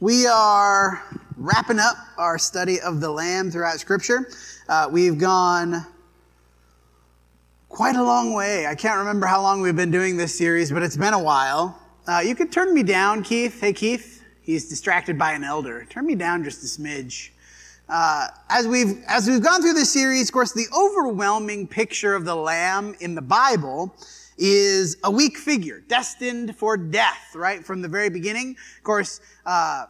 We are wrapping up our study of the Lamb throughout Scripture. Uh, we've gone quite a long way. I can't remember how long we've been doing this series, but it's been a while. Uh, you could turn me down, Keith. Hey, Keith. He's distracted by an elder. Turn me down just a smidge. Uh, as we've as we've gone through this series, of course, the overwhelming picture of the Lamb in the Bible is a weak figure, destined for death, right? From the very beginning. Of course, uh,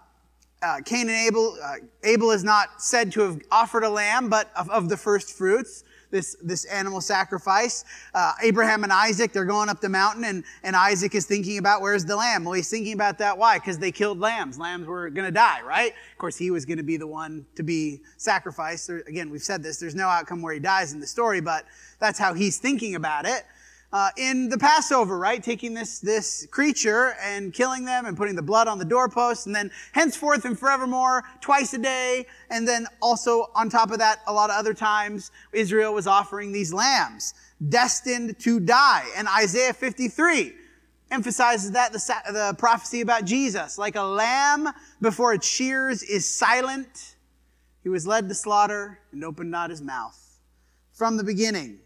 uh, Cain and Abel, uh, Abel is not said to have offered a lamb, but of, of the first fruits, this, this animal sacrifice. Uh, Abraham and Isaac, they're going up the mountain, and, and Isaac is thinking about where's the lamb? Well, he's thinking about that. Why? Because they killed lambs. Lambs were going to die, right? Of course, he was going to be the one to be sacrificed. There, again, we've said this, there's no outcome where he dies in the story, but that's how he's thinking about it uh, in the Passover, right? Taking this, this creature and killing them and putting the blood on the doorpost, and then henceforth and forevermore, twice a day. And then also on top of that, a lot of other times, Israel was offering these lambs destined to die. And Isaiah 53 emphasizes that, the, the prophecy about Jesus. Like a lamb before its shears is silent, he was led to slaughter and opened not his mouth. From the beginning,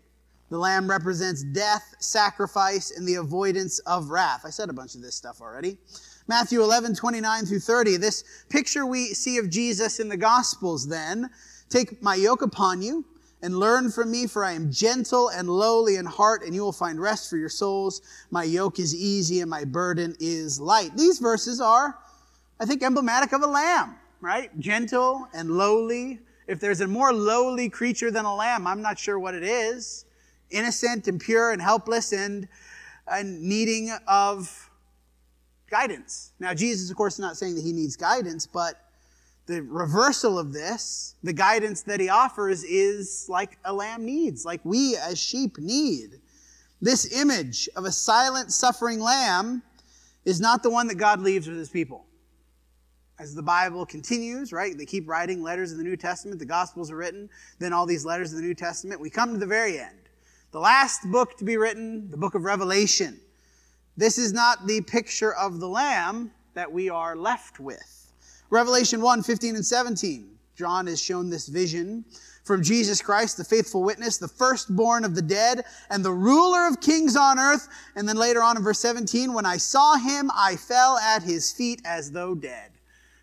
the lamb represents death, sacrifice, and the avoidance of wrath. I said a bunch of this stuff already. Matthew 11, 29 through 30. This picture we see of Jesus in the Gospels then. Take my yoke upon you and learn from me, for I am gentle and lowly in heart, and you will find rest for your souls. My yoke is easy and my burden is light. These verses are, I think, emblematic of a lamb, right? Gentle and lowly. If there's a more lowly creature than a lamb, I'm not sure what it is innocent and pure and helpless and, and needing of guidance. Now, Jesus, of course, is not saying that he needs guidance, but the reversal of this, the guidance that he offers, is like a lamb needs, like we as sheep need. This image of a silent, suffering lamb is not the one that God leaves with his people. As the Bible continues, right? They keep writing letters in the New Testament, the Gospels are written, then all these letters in the New Testament. We come to the very end. The last book to be written, the book of Revelation. This is not the picture of the Lamb that we are left with. Revelation 1 15 and 17. John is shown this vision from Jesus Christ, the faithful witness, the firstborn of the dead, and the ruler of kings on earth. And then later on in verse 17, when I saw him, I fell at his feet as though dead.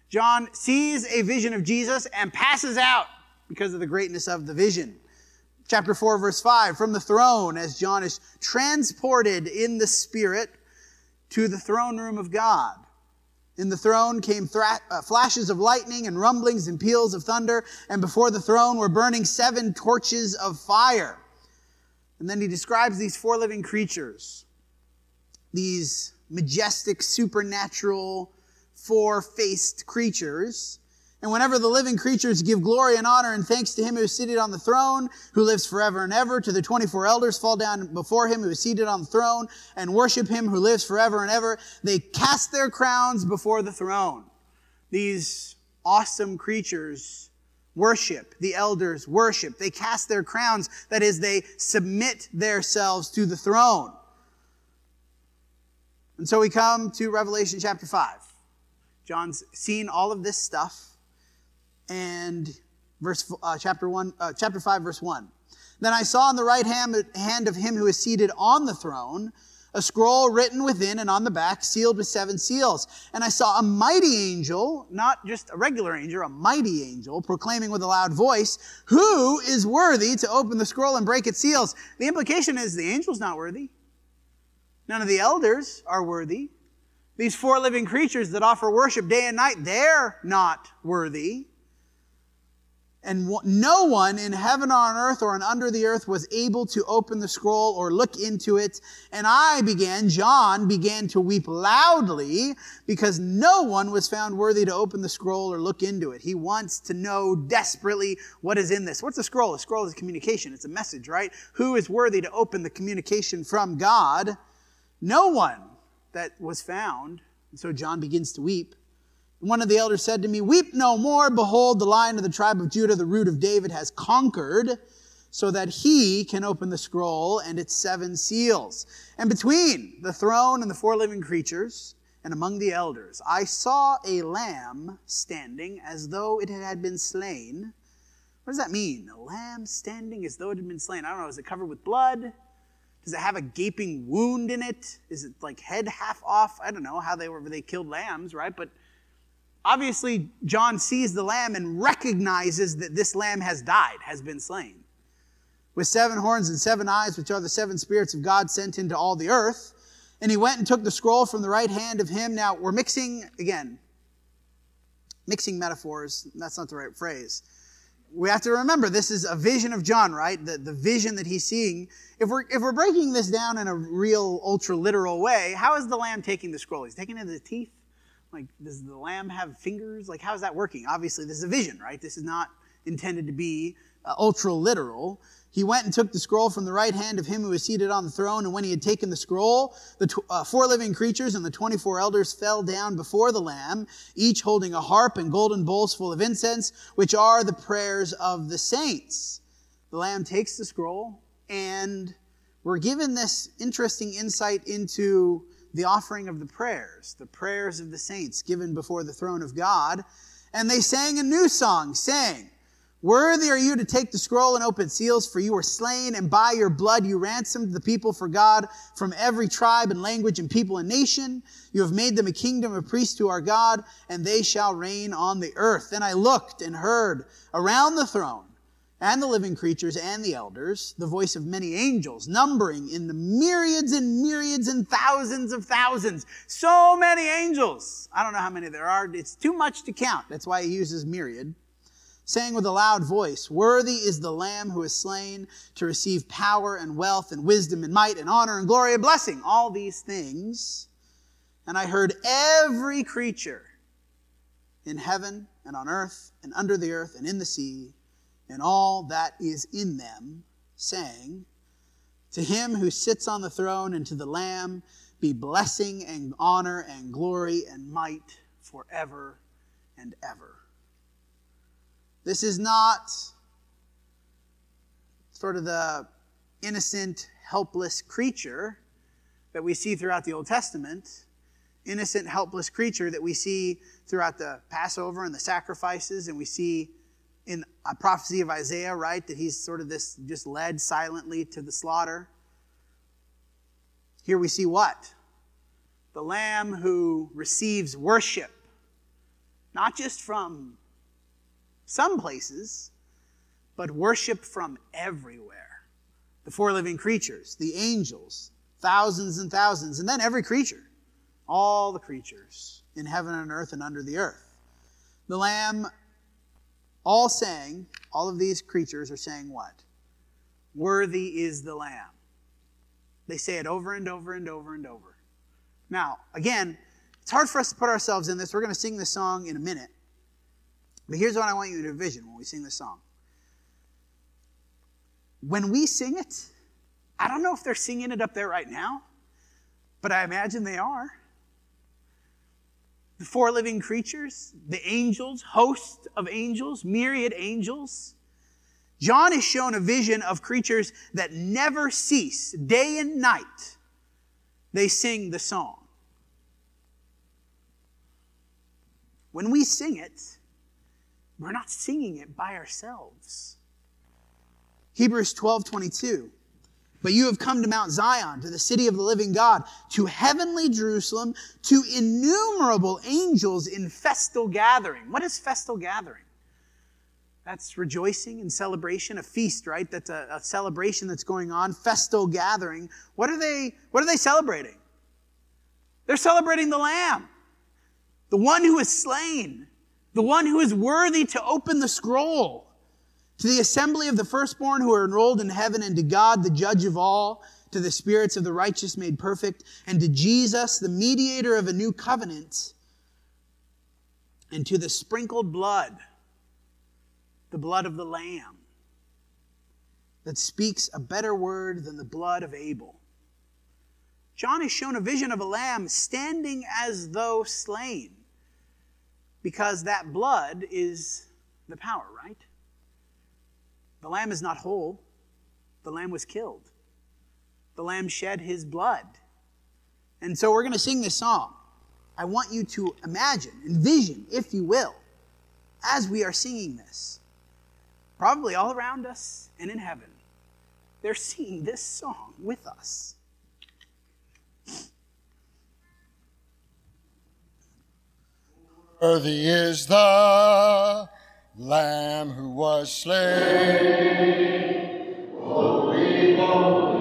John sees a vision of Jesus and passes out because of the greatness of the vision. Chapter 4, verse 5, from the throne, as John is transported in the Spirit to the throne room of God. In the throne came thra- uh, flashes of lightning and rumblings and peals of thunder, and before the throne were burning seven torches of fire. And then he describes these four living creatures, these majestic, supernatural, four faced creatures and whenever the living creatures give glory and honor and thanks to him who is seated on the throne, who lives forever and ever, to the 24 elders fall down before him who is seated on the throne and worship him who lives forever and ever, they cast their crowns before the throne. These awesome creatures worship. The elders worship. They cast their crowns. That is, they submit themselves to the throne. And so we come to Revelation chapter 5. John's seen all of this stuff and verse uh, chapter one, uh, chapter five, verse one. Then I saw on the right hand, of him who is seated on the throne a scroll written within and on the back, sealed with seven seals. And I saw a mighty angel, not just a regular angel, a mighty angel, proclaiming with a loud voice, Who is worthy to open the scroll and break its seals? The implication is the angel's not worthy. None of the elders are worthy. These four living creatures that offer worship day and night, they're not worthy and no one in heaven or on earth or under the earth was able to open the scroll or look into it. And I began, John began to weep loudly because no one was found worthy to open the scroll or look into it. He wants to know desperately what is in this. What's a scroll? A scroll is communication. It's a message, right? Who is worthy to open the communication from God? No one that was found. And so John begins to weep. One of the elders said to me, Weep no more. Behold, the lion of the tribe of Judah, the root of David, has conquered so that he can open the scroll and its seven seals. And between the throne and the four living creatures and among the elders, I saw a lamb standing as though it had been slain. What does that mean? A lamb standing as though it had been slain. I don't know. Is it covered with blood? Does it have a gaping wound in it? Is it like head half off? I don't know how they were they killed lambs, right? But obviously John sees the lamb and recognizes that this lamb has died, has been slain. With seven horns and seven eyes, which are the seven spirits of God sent into all the earth. And he went and took the scroll from the right hand of him. Now, we're mixing, again, mixing metaphors. That's not the right phrase. We have to remember this is a vision of John, right? The, the vision that he's seeing. If we're, if we're breaking this down in a real, ultra literal way, how is the lamb taking the scroll? He's taking it in the teeth? Like, does the lamb have fingers? Like, how is that working? Obviously, this is a vision, right? This is not intended to be uh, ultra literal. He went and took the scroll from the right hand of him who was seated on the throne. And when he had taken the scroll, the tw- uh, four living creatures and the 24 elders fell down before the Lamb, each holding a harp and golden bowls full of incense, which are the prayers of the saints. The Lamb takes the scroll, and we're given this interesting insight into the offering of the prayers, the prayers of the saints given before the throne of God. And they sang a new song, saying, Worthy are you to take the scroll and open seals, for you were slain, and by your blood you ransomed the people for God from every tribe and language and people and nation. You have made them a kingdom of priests to our God, and they shall reign on the earth. Then I looked and heard around the throne and the living creatures and the elders the voice of many angels, numbering in the myriads and myriads and thousands of thousands. So many angels. I don't know how many there are. It's too much to count. That's why he uses myriad saying with a loud voice, Worthy is the Lamb who is slain to receive power and wealth and wisdom and might and honor and glory and blessing. All these things. And I heard every creature in heaven and on earth and under the earth and in the sea and all that is in them saying, To him who sits on the throne and to the Lamb be blessing and honor and glory and might forever and ever. This is not sort of the innocent, helpless creature that we see throughout the Old Testament, innocent, helpless creature that we see throughout the Passover and the sacrifices, and we see prophecy of Isaiah, right, that he's sort of this just led silently to the slaughter. Here we see what? The Lamb who receives worship, not just from some places, but worship from everywhere. The four living creatures, the angels, thousands and thousands, and then every creature, all the creatures in heaven and earth and under the earth. The Lamb, all saying, all of these creatures are saying what? Worthy is the Lamb. They say it over and over and over and over. Now, again, it's hard for us to put ourselves in this. We're going to sing this song in a minute. But here's what I want you to envision when we sing this song. When we sing it, I don't know if they're singing it up there right now, but I imagine they are. The four living creatures, the angels, host of angels, myriad angels. John is shown a vision of creatures that never cease, day and night. They sing the song. When we sing it, we're not singing it by ourselves. Hebrews 12 22. But you have come to Mount Zion, to the city of the living God, to heavenly Jerusalem, to innumerable angels in festal gathering. What is festal gathering? That's rejoicing and celebration, a feast, right? That's a, a celebration that's going on, festal gathering. What are they, what are they celebrating? They're celebrating the Lamb, the one who is slain, the one who is worthy to open the scroll, to the assembly of the firstborn who are enrolled in heaven, and to God, the judge of all, to the spirits of the righteous made perfect, and to Jesus, the mediator of a new covenant, and to the sprinkled blood, the blood of the Lamb, that speaks a better word than the blood of Abel. John is shown a vision of a lamb standing as though slain because that blood is the power, right? The lamb is not whole, the lamb was killed. The lamb shed his blood. And so we're going to sing this song. I want you to imagine, envision, if you will, as we are singing this, probably all around us and in heaven, they're singing this song with us. Worthy is the Lamb who was slain. Oh, holy, holy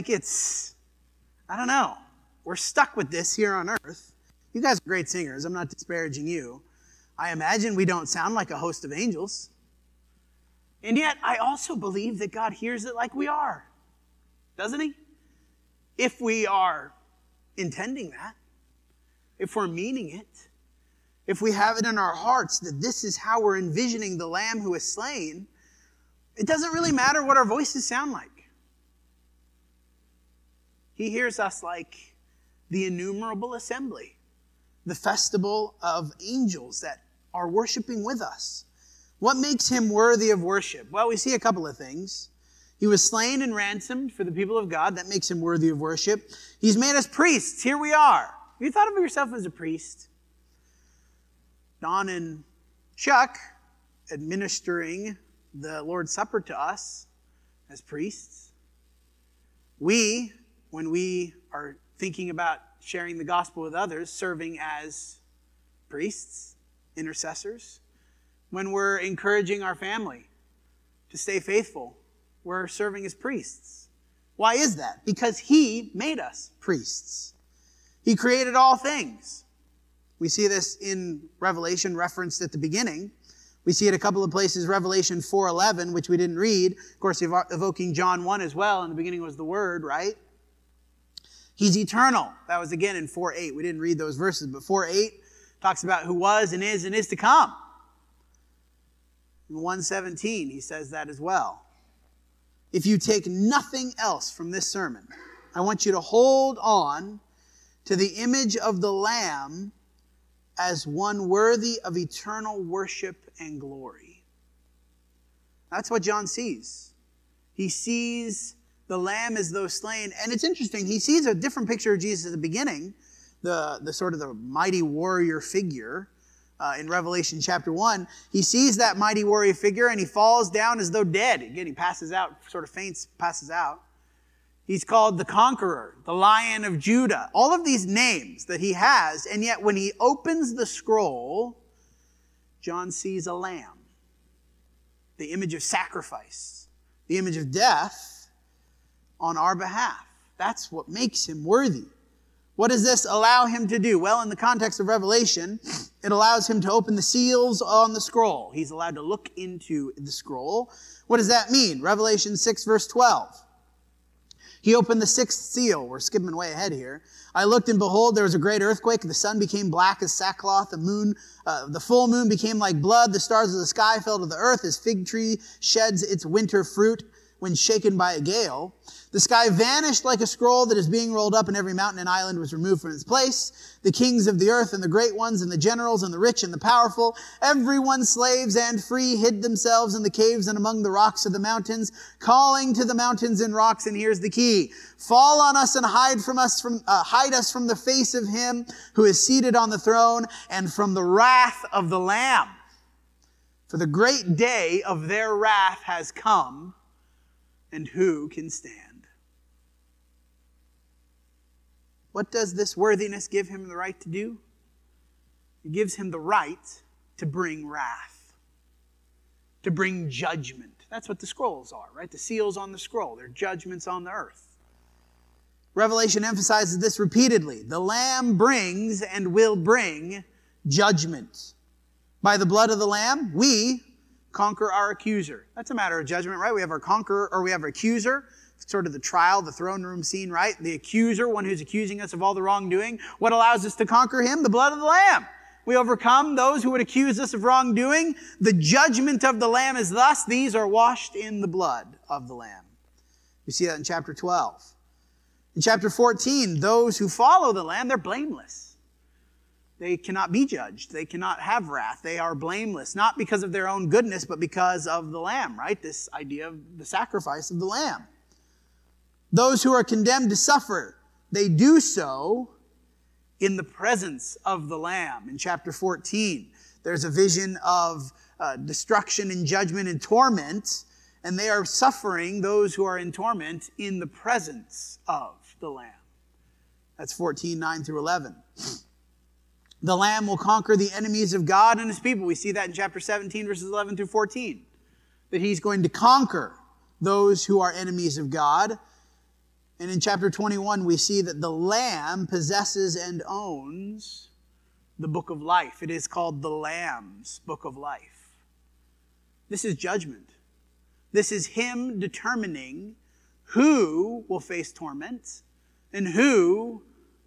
Like it's, I don't know. We're stuck with this here on earth. You guys are great singers. I'm not disparaging you. I imagine we don't sound like a host of angels. And yet, I also believe that God hears it like we are. Doesn't He? If we are intending that, if we're meaning it, if we have it in our hearts that this is how we're envisioning the Lamb who is slain, it doesn't really matter what our voices sound like. He hears us like the innumerable assembly, the festival of angels that are worshiping with us. What makes him worthy of worship? Well, we see a couple of things. He was slain and ransomed for the people of God. That makes him worthy of worship. He's made us priests. Here we are. Have you thought of yourself as a priest? Don and Chuck administering the Lord's Supper to us as priests. We, when we are thinking about sharing the gospel with others, serving as priests, intercessors. When we're encouraging our family to stay faithful, we're serving as priests. Why is that? Because He made us priests. He created all things. We see this in Revelation referenced at the beginning. We see it a couple of places, Revelation 4.11, which we didn't read. Of course, evoking John 1 as well. In the beginning was the Word, right? He's eternal. That was again in 4 8. We didn't read those verses, but 4 8 talks about who was and is and is to come. In 117, he says that as well. If you take nothing else from this sermon, I want you to hold on to the image of the Lamb as one worthy of eternal worship and glory. That's what John sees. He sees the lamb as though slain. And it's interesting, he sees a different picture of Jesus at the beginning, the, the sort of the mighty warrior figure. Uh, in Revelation chapter 1, he sees that mighty warrior figure and he falls down as though dead. Again, he passes out, sort of faints, passes out. He's called the conqueror, the lion of Judah. All of these names that he has, and yet when he opens the scroll, John sees a lamb, the image of sacrifice, the image of death on our behalf. That's what makes him worthy. What does this allow him to do? Well, in the context of Revelation, it allows him to open the seals on the scroll. He's allowed to look into the scroll. What does that mean? Revelation 6, verse 12. He opened the sixth seal. We're skipping way ahead here. I looked and behold, there was a great earthquake. The sun became black as sackcloth. The moon, uh, the full moon became like blood. The stars of the sky fell to the earth as fig tree sheds its winter fruit when shaken by a gale. The sky vanished like a scroll that is being rolled up, and every mountain and island was removed from its place. The kings of the earth and the great ones and the generals and the rich and the powerful, everyone slaves and free, hid themselves in the caves and among the rocks of the mountains, calling to the mountains and rocks. And here's the key: Fall on us and hide from us from uh, hide us from the face of him who is seated on the throne and from the wrath of the Lamb. For the great day of their wrath has come, and who can stand? What does this worthiness give him the right to do? It gives him the right to bring wrath, to bring judgment. That's what the scrolls are, right? The seals on the scroll, they're judgments on the earth. Revelation emphasizes this repeatedly. The Lamb brings and will bring judgment. By the blood of the Lamb, we conquer our accuser. That's a matter of judgment, right? We have our conqueror or we have our accuser sort of the trial, the throne room scene, right? The accuser, one who's accusing us of all the wrongdoing. What allows us to conquer him? The blood of the Lamb. We overcome those who would accuse us of wrongdoing. The judgment of the Lamb is thus, these are washed in the blood of the Lamb. We see that in chapter 12. In chapter 14, those who follow the Lamb, they're blameless. They cannot be judged. They cannot have wrath. They are blameless, not because of their own goodness, but because of the Lamb, right? This idea of the sacrifice of the Lamb. Those who are condemned to suffer, they do so in the presence of the Lamb. In chapter 14, there's a vision of uh, destruction and judgment and torment, and they are suffering, those who are in torment, in the presence of the Lamb. That's 14, 9 through 11. The Lamb will conquer the enemies of God and his people. We see that in chapter 17, verses 11 through 14. That he's going to conquer those who are enemies of God and in chapter 21, we see that the Lamb possesses and owns the book of life. It is called the Lamb's book of life. This is judgment. This is Him determining who will face torment and who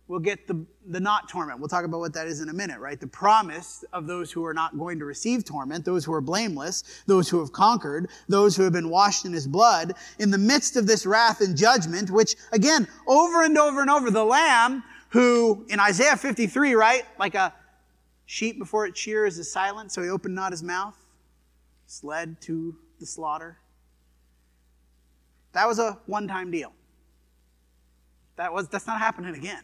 will get the, the not torment. We'll talk about what that is in a minute, right? The promise of those who are not going to receive torment, those who are blameless, those who have conquered, those who have been washed in his blood, in the midst of this wrath and judgment, which again, over and over and over, the lamb who in Isaiah 53, right? Like a sheep before it shears is silent, so he opened not his mouth, it's led to the slaughter. That was a one-time deal. That was that's not happening again.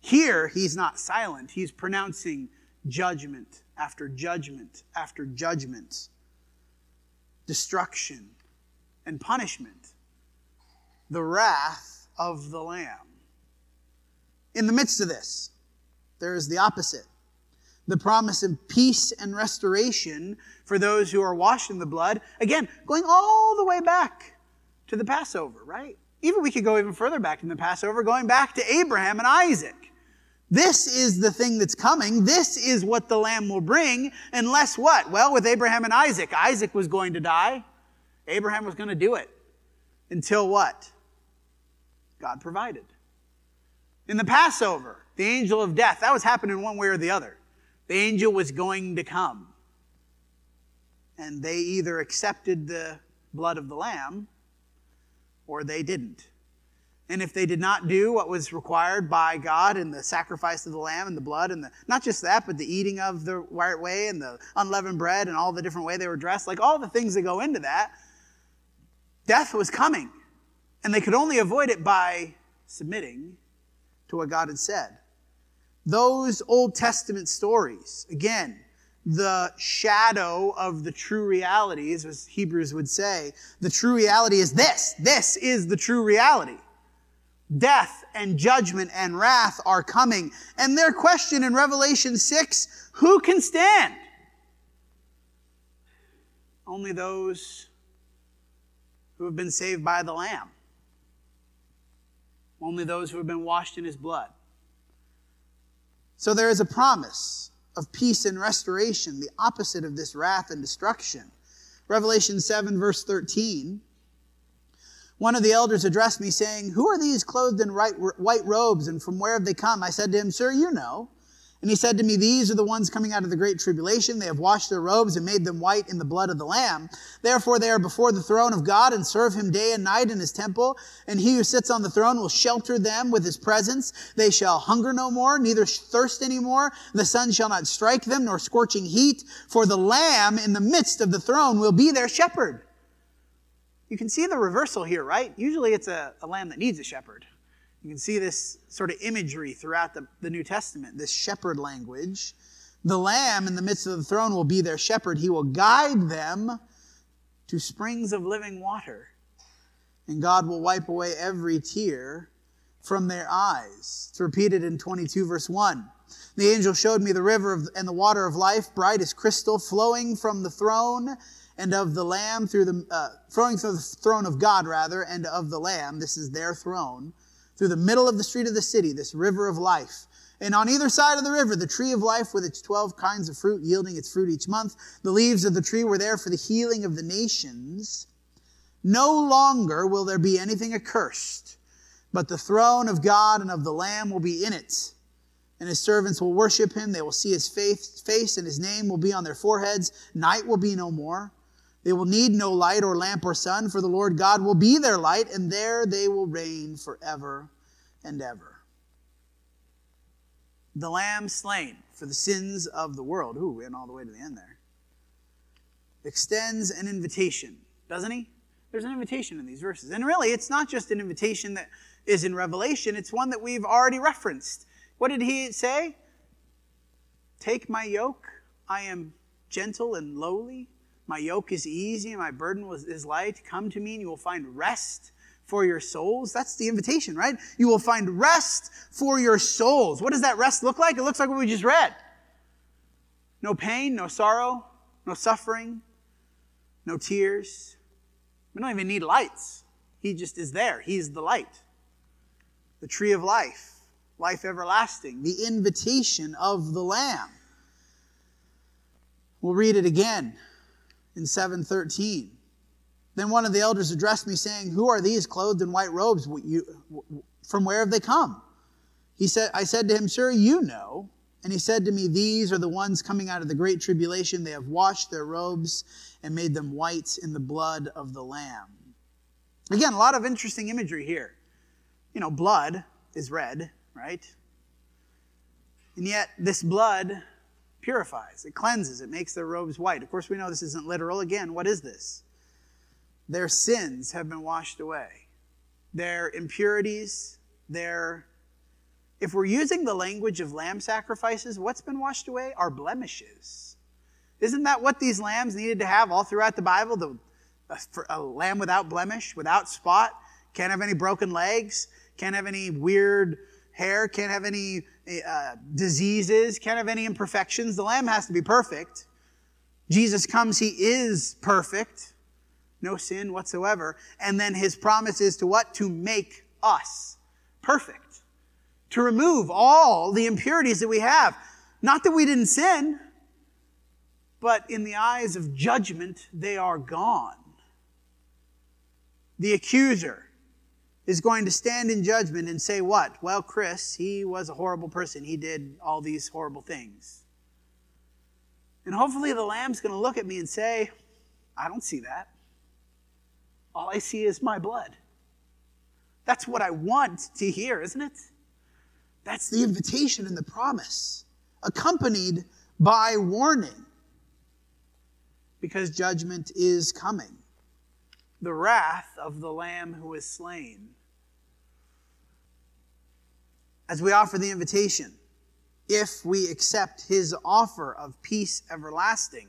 Here, he's not silent, he's pronouncing judgment after judgment after judgment, destruction and punishment, the wrath of the Lamb. In the midst of this, there is the opposite the promise of peace and restoration for those who are washed in the blood. Again, going all the way back to the Passover, right? Even we could go even further back in the Passover, going back to Abraham and Isaac. This is the thing that's coming. This is what the Lamb will bring, unless what? Well, with Abraham and Isaac, Isaac was going to die. Abraham was going to do it. Until what? God provided. In the Passover, the angel of death, that was happening one way or the other. The angel was going to come. And they either accepted the blood of the Lamb or they didn't. And if they did not do what was required by God in the sacrifice of the lamb and the blood and the, not just that, but the eating of the right way and the unleavened bread and all the different way they were dressed, like all the things that go into that, death was coming. And they could only avoid it by submitting to what God had said. Those Old Testament stories, again, the shadow of the true realities, as Hebrews would say, the true reality is this. This is the true reality. Death and judgment and wrath are coming. And their question in Revelation 6 who can stand? Only those who have been saved by the Lamb. Only those who have been washed in his blood. So there is a promise of peace and restoration, the opposite of this wrath and destruction. Revelation 7, verse 13. One of the elders addressed me, saying, Who are these clothed in white robes, and from where have they come? I said to him, Sir, you know. And he said to me, These are the ones coming out of the great tribulation. They have washed their robes and made them white in the blood of the Lamb. Therefore, they are before the throne of God and serve him day and night in his temple. And he who sits on the throne will shelter them with his presence. They shall hunger no more, neither thirst any more. The sun shall not strike them, nor scorching heat. For the Lamb in the midst of the throne will be their shepherd. You can see the reversal here, right? Usually it's a, a lamb that needs a shepherd. You can see this sort of imagery throughout the, the New Testament, this shepherd language. The lamb in the midst of the throne will be their shepherd. He will guide them to springs of living water. And God will wipe away every tear from their eyes. It's repeated in 22, verse 1. The angel showed me the river of, and the water of life, bright as crystal, flowing from the throne and of the Lamb through the, uh, flowing through the throne of God, rather, and of the Lamb. This is their throne through the middle of the street of the city, this river of life. And on either side of the river, the tree of life with its 12 kinds of fruit, yielding its fruit each month. The leaves of the tree were there for the healing of the nations. No longer will there be anything accursed, but the throne of God and of the Lamb will be in it. And his servants will worship him. They will see his face, and his name will be on their foreheads. Night will be no more. They will need no light or lamp or sun, for the Lord God will be their light, and there they will reign forever and ever. The Lamb slain for the sins of the world. Ooh, we went all the way to the end there. Extends an invitation, doesn't he? There's an invitation in these verses. And really, it's not just an invitation that is in Revelation, it's one that we've already referenced. What did he say? Take my yoke. I am gentle and lowly my yoke is easy and my burden is light. Come to me and you will find rest for your souls. That's the invitation, right? You will find rest for your souls. What does that rest look like? It looks like what we just read. No pain, no sorrow, no suffering, no tears. We don't even need lights. He just is there. He's the light. The tree of life, life everlasting, the invitation of the Lamb. We'll read it again in 713. Then one of the elders addressed me, saying, Who are these clothed in white robes? From where have they come? He said, I said to him, Sir, you know. And he said to me, These are the ones coming out of the great tribulation. They have washed their robes and made them white in the blood of the Lamb. Again, a lot of interesting imagery here. You know, blood is red, right? And yet, this blood purifies, it cleanses, it makes their robes white. Of course, we know this isn't literal. Again, what is this? Their sins have been washed away, their impurities, their If we're using the language of lamb sacrifices, what's been washed away? Our blemishes. Isn't that what these lambs needed to have all throughout the Bible? The, a, a lamb without blemish, without spot, can't have any broken legs, can't have any weird hair, can't have any uh, diseases, can't have any imperfections. The lamb has to be perfect. Jesus comes, he is perfect, no sin whatsoever. And then his promise is to what? To make us perfect to remove all the impurities that we have. Not that we didn't sin, but in the eyes of judgment, they are gone. The accuser is going to stand in judgment and say, What? Well, Chris, he was a horrible person. He did all these horrible things. And hopefully, the Lamb's going to look at me and say, I don't see that. All I see is my blood. That's what I want to hear, isn't it? That's the invitation and the promise, accompanied by warning. Because judgment is coming. The wrath of the Lamb who is slain. As we offer the invitation, if we accept his offer of peace everlasting,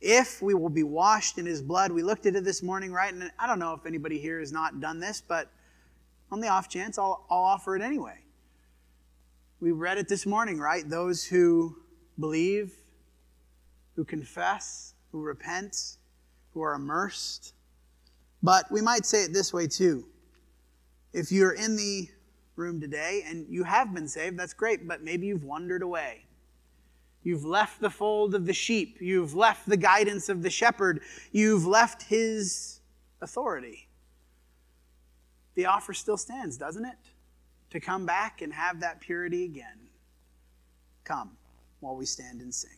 if we will be washed in his blood, we looked at it this morning, right? And I don't know if anybody here has not done this, but on the off chance, I'll, I'll offer it anyway. We read it this morning, right? Those who believe, who confess, who repent, who are immersed. But we might say it this way too. If you're in the room today and you have been saved, that's great, but maybe you've wandered away. You've left the fold of the sheep. You've left the guidance of the shepherd. You've left his authority. The offer still stands, doesn't it? to come back and have that purity again. Come while we stand and sing.